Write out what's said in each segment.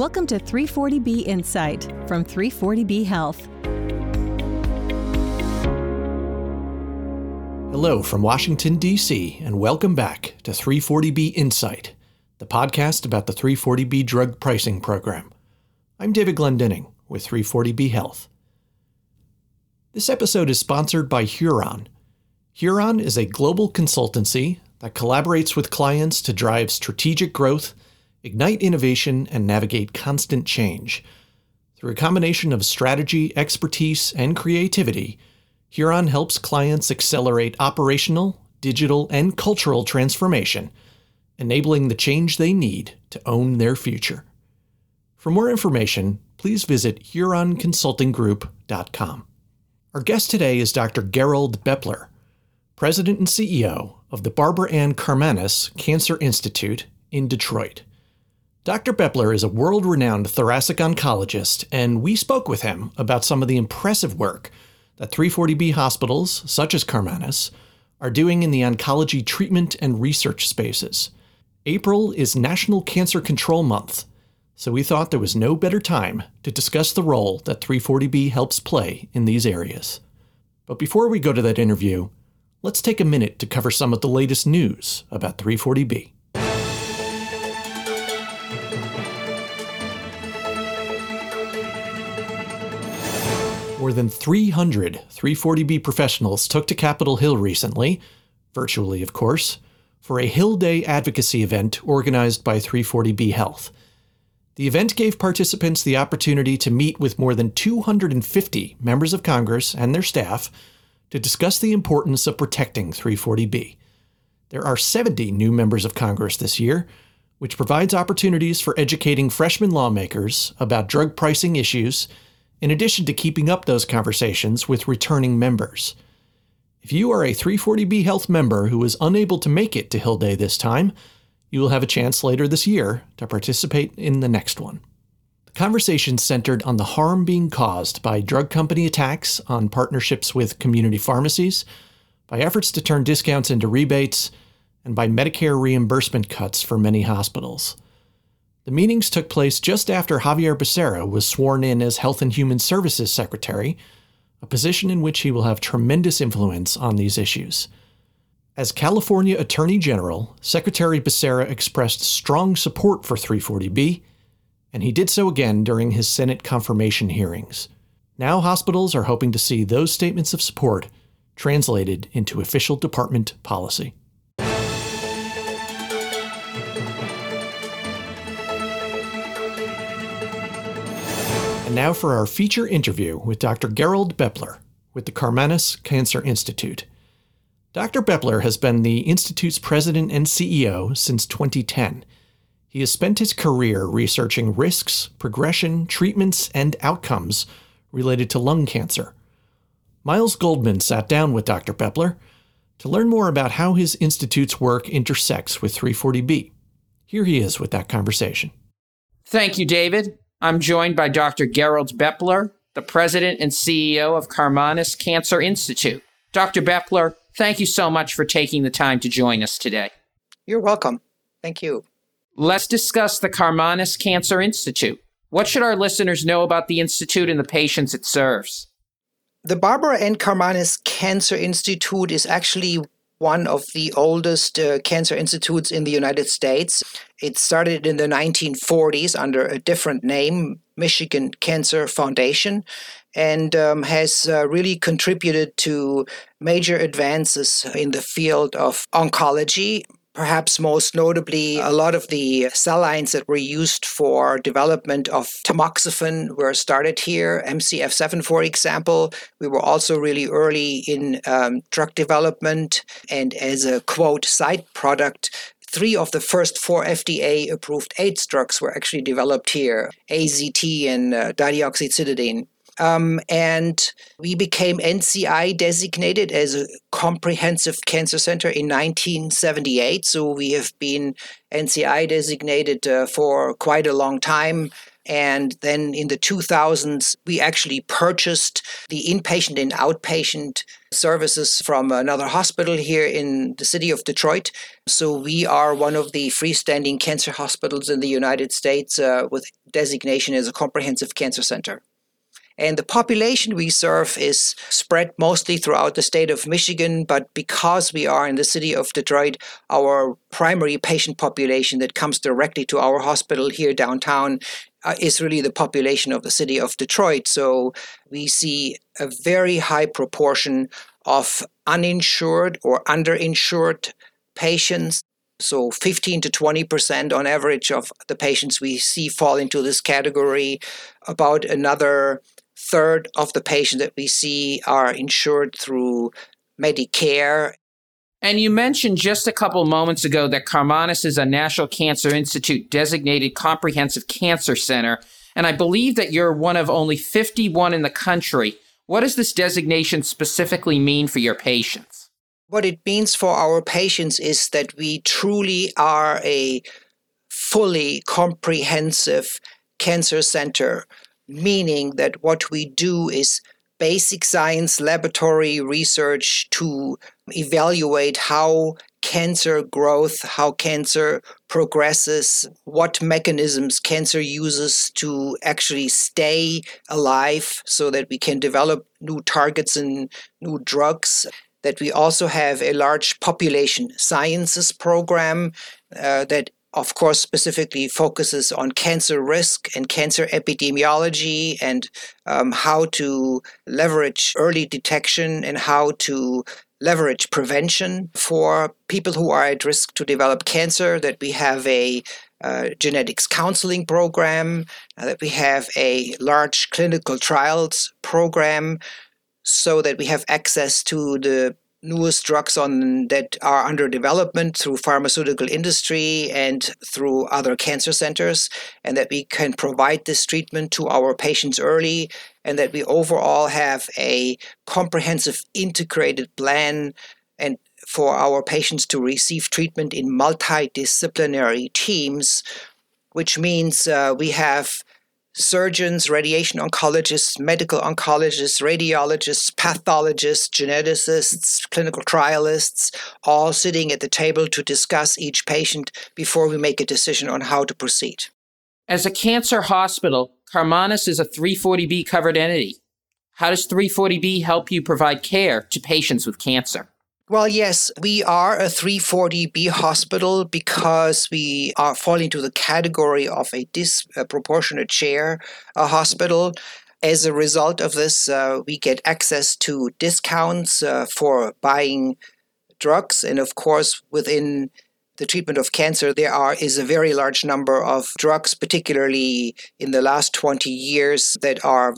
Welcome to 340B Insight from 340B Health. Hello from Washington, D.C., and welcome back to 340B Insight, the podcast about the 340B drug pricing program. I'm David Glendinning with 340B Health. This episode is sponsored by Huron. Huron is a global consultancy that collaborates with clients to drive strategic growth ignite innovation, and navigate constant change. Through a combination of strategy, expertise, and creativity, Huron helps clients accelerate operational, digital, and cultural transformation, enabling the change they need to own their future. For more information, please visit HuronConsultingGroup.com. Our guest today is Dr. Gerold Bepler, President and CEO of the Barbara Ann Karmanos Cancer Institute in Detroit. Dr. Bepler is a world renowned thoracic oncologist, and we spoke with him about some of the impressive work that 340B hospitals, such as Karmanos, are doing in the oncology treatment and research spaces. April is National Cancer Control Month, so we thought there was no better time to discuss the role that 340B helps play in these areas. But before we go to that interview, let's take a minute to cover some of the latest news about 340B. More than 300 340B professionals took to Capitol Hill recently, virtually of course, for a Hill Day advocacy event organized by 340B Health. The event gave participants the opportunity to meet with more than 250 members of Congress and their staff to discuss the importance of protecting 340B. There are 70 new members of Congress this year, which provides opportunities for educating freshman lawmakers about drug pricing issues in addition to keeping up those conversations with returning members. If you are a 340B Health member who is unable to make it to Hill Day this time, you will have a chance later this year to participate in the next one. The conversation centered on the harm being caused by drug company attacks on partnerships with community pharmacies, by efforts to turn discounts into rebates, and by Medicare reimbursement cuts for many hospitals. The meetings took place just after Xavier Becerra was sworn in as Health and Human Services Secretary, a position in which he will have tremendous influence on these issues. As California Attorney General, Secretary Becerra expressed strong support for 340B, and he did so again during his Senate confirmation hearings. Now, hospitals are hoping to see those statements of support translated into official department policy. And now for our feature interview with Dr. Gerold Bepler with the Karmanos Cancer Institute. Dr. Bepler has been the Institute's president and CEO since 2010. He has spent his career researching risks, progression, treatments, and outcomes related to lung cancer. Miles Goldman sat down with Dr. Bepler to learn more about how his institute's work intersects with 340B. Here he is with that conversation. Thank you, David. I'm joined by Dr. Gerold Bepler, the president and CEO of Karmanos Cancer Institute. Dr. Bepler, thank you so much for taking the time to join us today. You're welcome. Thank you. Let's discuss the Karmanos Cancer Institute. What should our listeners know about the Institute and the patients it serves? The Barbara Ann Karmanos Cancer Institute is actually one of the oldest uh, cancer institutes in the United States. It started in the 1940s under a different name, Michigan Cancer Foundation, and um, has uh, really contributed to major advances in the field of oncology, Perhaps most notably, a lot of the cell lines that were used for development of tamoxifen were started here. MCF7, for example. We were also really early in um, drug development. And as a quote, side product, three of the first four FDA approved AIDS drugs were actually developed here AZT and uh. Um, and we became NCI designated as a comprehensive cancer center in 1978. So we have been NCI designated uh, for quite a long time. And then in the 2000s, we actually purchased the inpatient and outpatient services from another hospital here in the city of Detroit. So we are one of the freestanding cancer hospitals in the United States uh, with designation as a comprehensive cancer center. And the population we serve is spread mostly throughout the state of Michigan, but because we are in the city of Detroit, our primary patient population that comes directly to our hospital here downtown uh, is really the population of the city of Detroit. So we see a very high proportion of uninsured or underinsured patients. So 15 to 20% on average of the patients we see fall into this category. About another third of the patients that we see are insured through Medicare. And you mentioned just a couple moments ago that Karmanos is a National Cancer Institute designated comprehensive cancer center. And I believe that you're one of only 51 in the country. What does this designation specifically mean for your patients? What it means for our patients is that we truly are a fully comprehensive cancer center meaning that what we do is basic science laboratory research to evaluate how cancer growth, how cancer progresses, what mechanisms cancer uses to actually stay alive so that we can develop new targets and new drugs. That we also have a large population sciences program uh, that of course, specifically focuses on cancer risk and cancer epidemiology and um, how to leverage early detection and how to leverage prevention for people who are at risk to develop cancer. That we have a uh, genetics counseling program, uh, that we have a large clinical trials program, so that we have access to the newest drugs on that are under development through pharmaceutical industry and through other cancer centers and that we can provide this treatment to our patients early and that we overall have a comprehensive integrated plan and for our patients to receive treatment in multidisciplinary teams which means uh, we have surgeons, radiation oncologists, medical oncologists, radiologists, pathologists, geneticists, clinical trialists, all sitting at the table to discuss each patient before we make a decision on how to proceed. As a cancer hospital, Karmanos is a 340B covered entity. How does 340B help you provide care to patients with cancer? Well, yes, we are a 340B hospital because we are falling into the category of a disproportionate share a hospital. As a result of this, uh, we get access to discounts uh, for buying drugs. And of course, within the treatment of cancer, there are is a very large number of drugs, particularly in the last 20 years, that are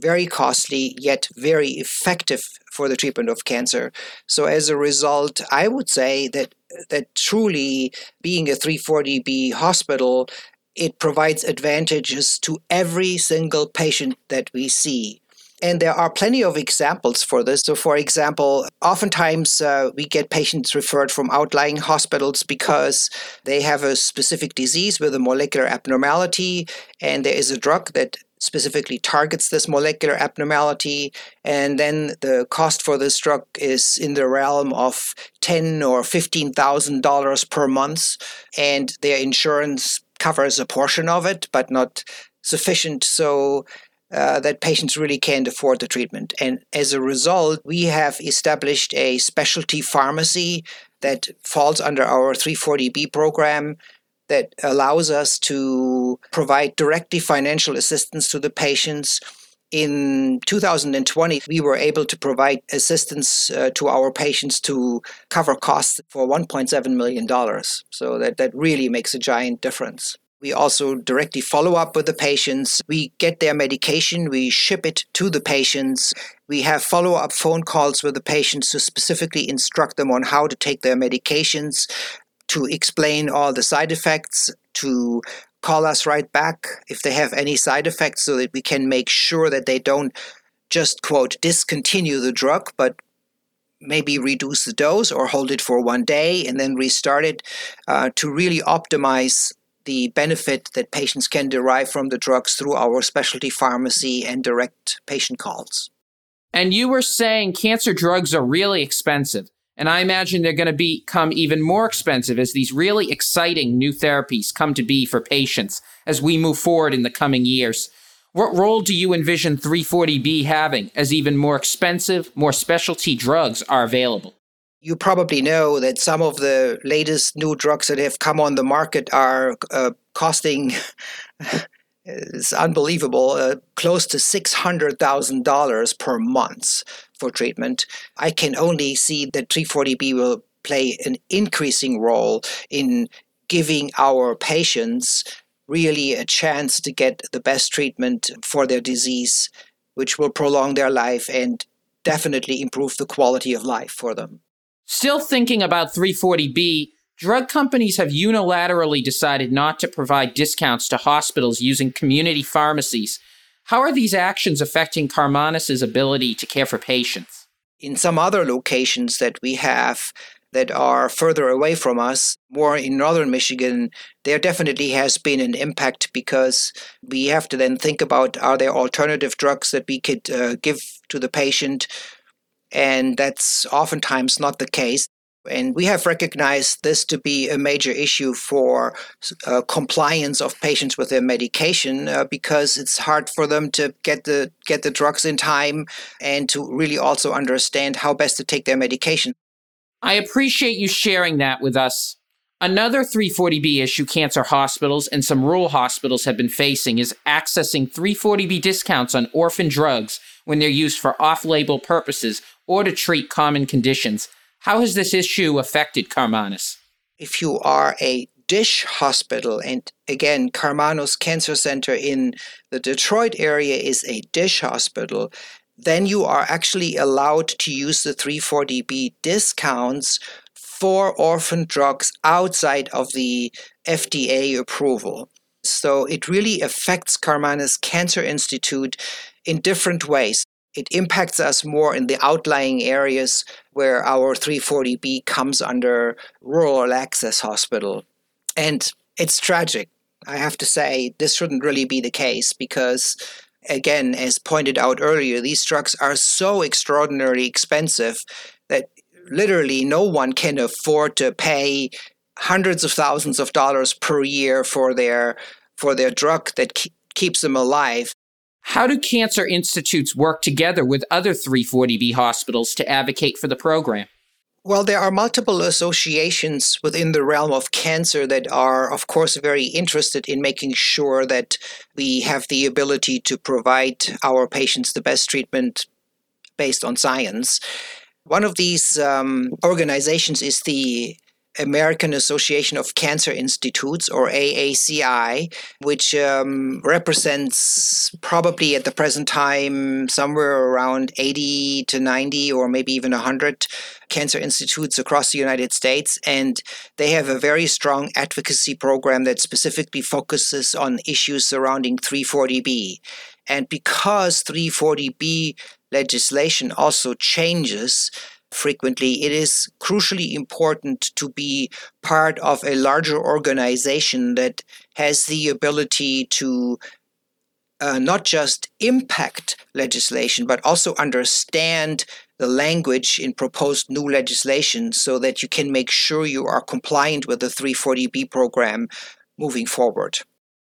very costly yet very effective for the treatment of cancer. So as a result, I would say that that truly being a 340B hospital, it provides advantages to every single patient that we see. And there are plenty of examples for this. So, for example, oftentimes uh, we get patients referred from outlying hospitals because they have a specific disease with a molecular abnormality, and there is a drug that specifically targets this molecular abnormality, and then the cost for this drug is in the realm of ten or fifteen thousand dollars per month, and their insurance covers a portion of it, but not sufficient. So uh, that patients really can't afford the treatment. And as a result, we have established a specialty pharmacy that falls under our 340B program that allows us to provide directly financial assistance to the patients. In 2020, we were able to provide assistance uh, to our patients to cover costs for $1.7 million. So that, that really makes a giant difference. We also directly follow up with the patients. We get their medication, we ship it to the patients. We have follow up phone calls with the patients to specifically instruct them on how to take their medications to explain all the side effects, to call us right back if they have any side effects so that we can make sure that they don't just, quote, discontinue the drug, but maybe reduce the dose or hold it for one day and then restart it uh, to really optimize the benefit that patients can derive from the drugs through our specialty pharmacy and direct patient calls. And you were saying cancer drugs are really expensive. And I imagine they're going to become even more expensive as these really exciting new therapies come to be for patients as we move forward in the coming years. What role do you envision 340B having as even more expensive, more specialty drugs are available? You probably know that some of the latest new drugs that have come on the market are uh, costing it's unbelievable uh, close to $600,000 per month for treatment. I can only see that 340B will play an increasing role in giving our patients really a chance to get the best treatment for their disease, which will prolong their life and definitely improve the quality of life for them. Still thinking about 340B, drug companies have unilaterally decided not to provide discounts to hospitals using community pharmacies. How are these actions affecting Karmanos's ability to care for patients? In some other locations that we have that are further away from us, more in northern Michigan, there definitely has been an impact because we have to then think about are there alternative drugs that we could uh, give to the patient and that's oftentimes not the case. And we have recognized this to be a major issue for uh, compliance of patients with their medication uh, because it's hard for them to get the get the drugs in time and to really also understand how best to take their medication. I appreciate you sharing that with us. Another 340B issue cancer hospitals and some rural hospitals have been facing is accessing 340B discounts on orphan drugs when they're used for off label purposes or to treat common conditions. How has this issue affected Karmanos? If you are a DISH hospital, and again, Karmanos Cancer Center in the Detroit area is a DISH hospital, then you are actually allowed to use the 340B discounts for orphan drugs outside of the FDA approval. So it really affects Karmanos Cancer Institute in different ways. It impacts us more in the outlying areas where our 340B comes under rural access hospital. And it's tragic. I have to say, this shouldn't really be the case because, again, as pointed out earlier, these drugs are so extraordinarily expensive that literally no one can afford to pay hundreds of thousands of dollars per year for their for their drug that ke- keeps them alive how do cancer institutes work together with other 340B hospitals to advocate for the program? Well, there are multiple associations within the realm of cancer that are, of course, very interested in making sure that we have the ability to provide our patients the best treatment based on science. One of these um, organizations is the American Association of Cancer Institutes, or AACI, which um, represents probably at the present time somewhere around 80 to 90 or maybe even 100 cancer institutes across the United States. And they have a very strong advocacy program that specifically focuses on issues surrounding 340B. And because 340B legislation also changes, frequently, it is crucially important to be part of a larger organization that has the ability to uh, not just impact legislation, but also understand the language in proposed new legislation so that you can make sure you are compliant with the 340B program moving forward.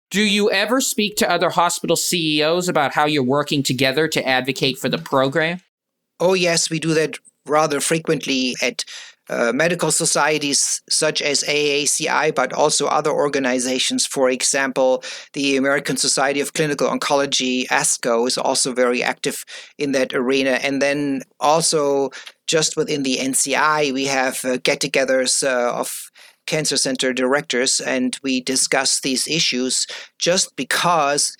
Do you ever speak to other hospital CEOs about how you're working together to advocate for the program? Oh, yes, we do that rather frequently at uh, medical societies such as AACI, but also other organizations. For example, the American Society of Clinical Oncology, ASCO, is also very active in that arena. And then also, just within the NCI, we have uh, get togethers uh, of cancer center directors, and we discuss these issues just because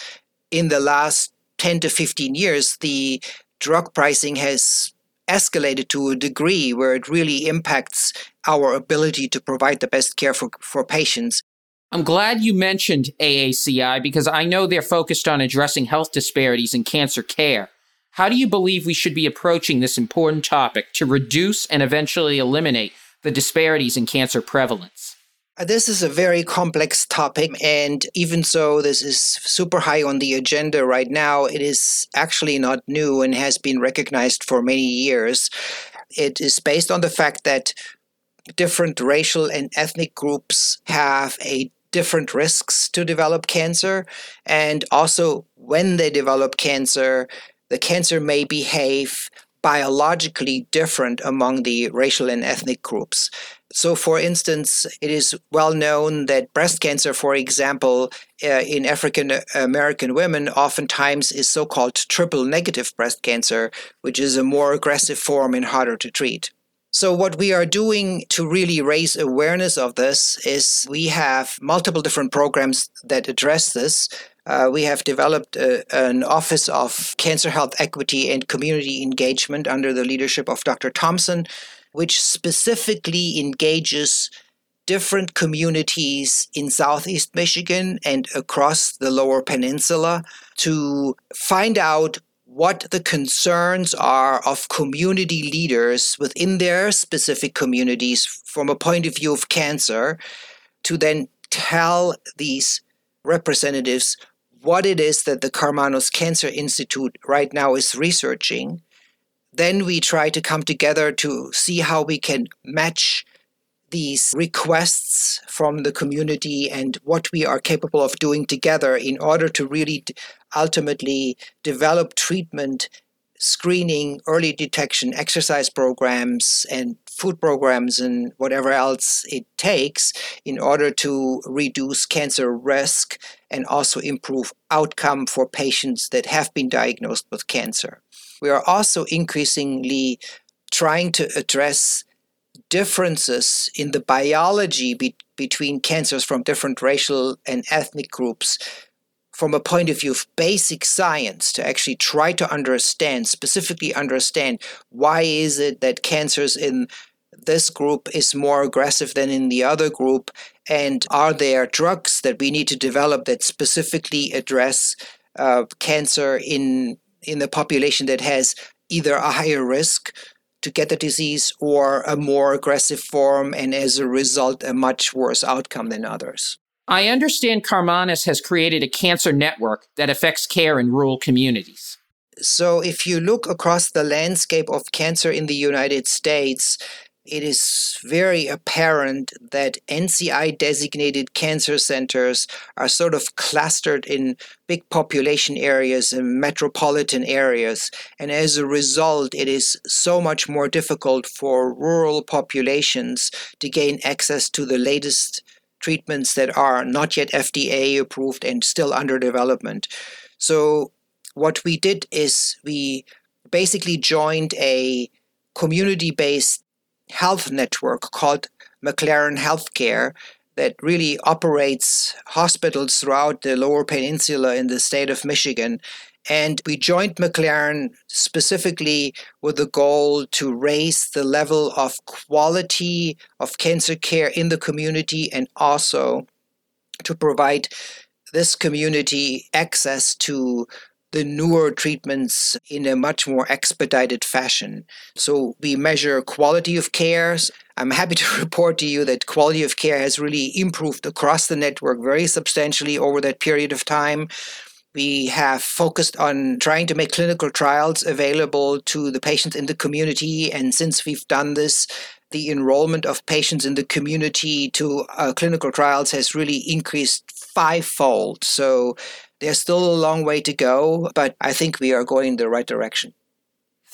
in the last 10 to 15 years, the drug pricing has escalated to a degree where it really impacts our ability to provide the best care for, for patients. I'm glad you mentioned AACI because I know they're focused on addressing health disparities in cancer care. How do you believe we should be approaching this important topic to reduce and eventually eliminate the disparities in cancer prevalence? This is a very complex topic, and even so, this is super high on the agenda right now. It is actually not new and has been recognized for many years. It is based on the fact that different racial and ethnic groups have a different risks to develop cancer and also when they develop cancer the cancer may behave biologically different among the racial and ethnic groups so for instance it is well known that breast cancer for example uh, in african american women oftentimes is so-called triple negative breast cancer which is a more aggressive form and harder to treat so, what we are doing to really raise awareness of this is we have multiple different programs that address this. Uh, we have developed a, an Office of Cancer Health Equity and Community Engagement under the leadership of Dr. Thompson, which specifically engages different communities in Southeast Michigan and across the Lower Peninsula to find out what the concerns are of community leaders within their specific communities from a point of view of cancer to then tell these representatives what it is that the Karmanos Cancer Institute right now is researching. Then we try to come together to see how we can match these requests from the community and what we are capable of doing together in order to really ultimately develop treatment, screening, early detection, exercise programs, and food programs, and whatever else it takes in order to reduce cancer risk and also improve outcome for patients that have been diagnosed with cancer. We are also increasingly trying to address differences in the biology be- between cancers from different racial and ethnic groups from a point of view of basic science to actually try to understand specifically understand why is it that cancers in this group is more aggressive than in the other group and are there drugs that we need to develop that specifically address uh, cancer in in the population that has either a higher risk to get the disease or a more aggressive form and as a result a much worse outcome than others I understand Karmanos has created a cancer network that affects care in rural communities. So, if you look across the landscape of cancer in the United States, it is very apparent that NCI designated cancer centers are sort of clustered in big population areas and metropolitan areas. And as a result, it is so much more difficult for rural populations to gain access to the latest treatments that are not yet FDA approved and still under development. So, what we did is we basically joined a community based health network called McLaren Healthcare that really operates hospitals throughout the lower peninsula in the state of Michigan and we joined McLaren specifically with the goal to raise the level of quality of cancer care in the community and also to provide this community access to the newer treatments in a much more expedited fashion. So we measure quality of care. I'm happy to report to you that quality of care has really improved across the network very substantially over that period of time. We have focused on trying to make clinical trials available to the patients in the community. And since we've done this, the enrollment of patients in the community to uh, clinical trials has really increased fivefold. So there's still a long way to go, but I think we are going in the right direction.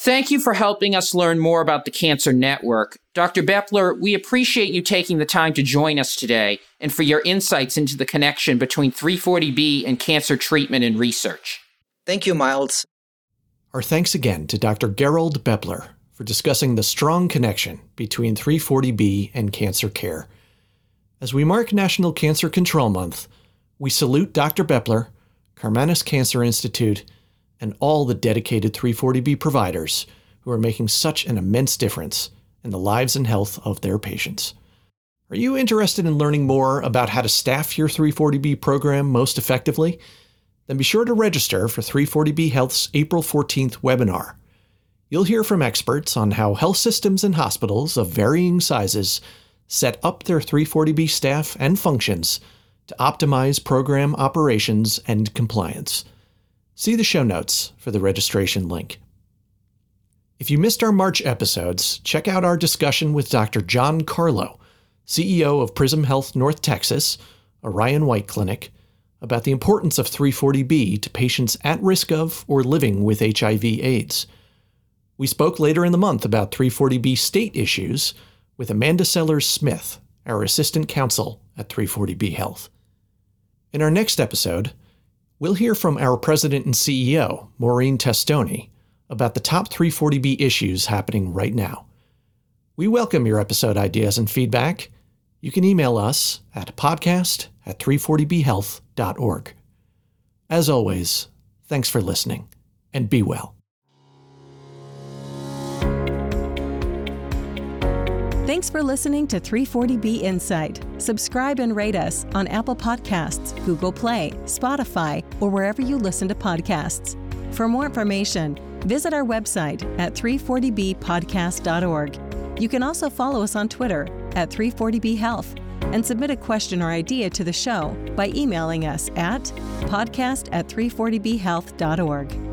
Thank you for helping us learn more about the Cancer Network. Dr. Bepler, we appreciate you taking the time to join us today and for your insights into the connection between 340B and cancer treatment and research. Thank you, Miles. Our thanks again to Dr. Gerold Bepler for discussing the strong connection between 340B and cancer care. As we mark National Cancer Control Month, we salute Dr. Bepler, Karmanos Cancer Institute, and all the dedicated 340B providers who are making such an immense difference in the lives and health of their patients. Are you interested in learning more about how to staff your 340B program most effectively? Then be sure to register for 340B Health's April 14th webinar. You'll hear from experts on how health systems and hospitals of varying sizes set up their 340B staff and functions to optimize program operations and compliance. See the show notes for the registration link. If you missed our March episodes, check out our discussion with Dr. John Carlo, CEO of Prism Health North Texas, a Ryan White clinic, about the importance of 340B to patients at risk of or living with HIV/AIDS. We spoke later in the month about 340B state issues with Amanda Sellers Smith, our assistant counsel at 340B Health. In our next episode, we'll hear from our president and CEO, Maureen Testoni, about the top 340B issues happening right now. We welcome your episode ideas and feedback. You can email us at podcast at 340bhealth.org. As always, thanks for listening and be well. Thanks for listening to 340B Insight. Subscribe and rate us on Apple Podcasts, Google Play, Spotify, or wherever you listen to podcasts. For more information, visit our website at 340bpodcast.org. You can also follow us on Twitter at 340B Health and submit a question or idea to the show by emailing us at podcast at 340bhealth.org.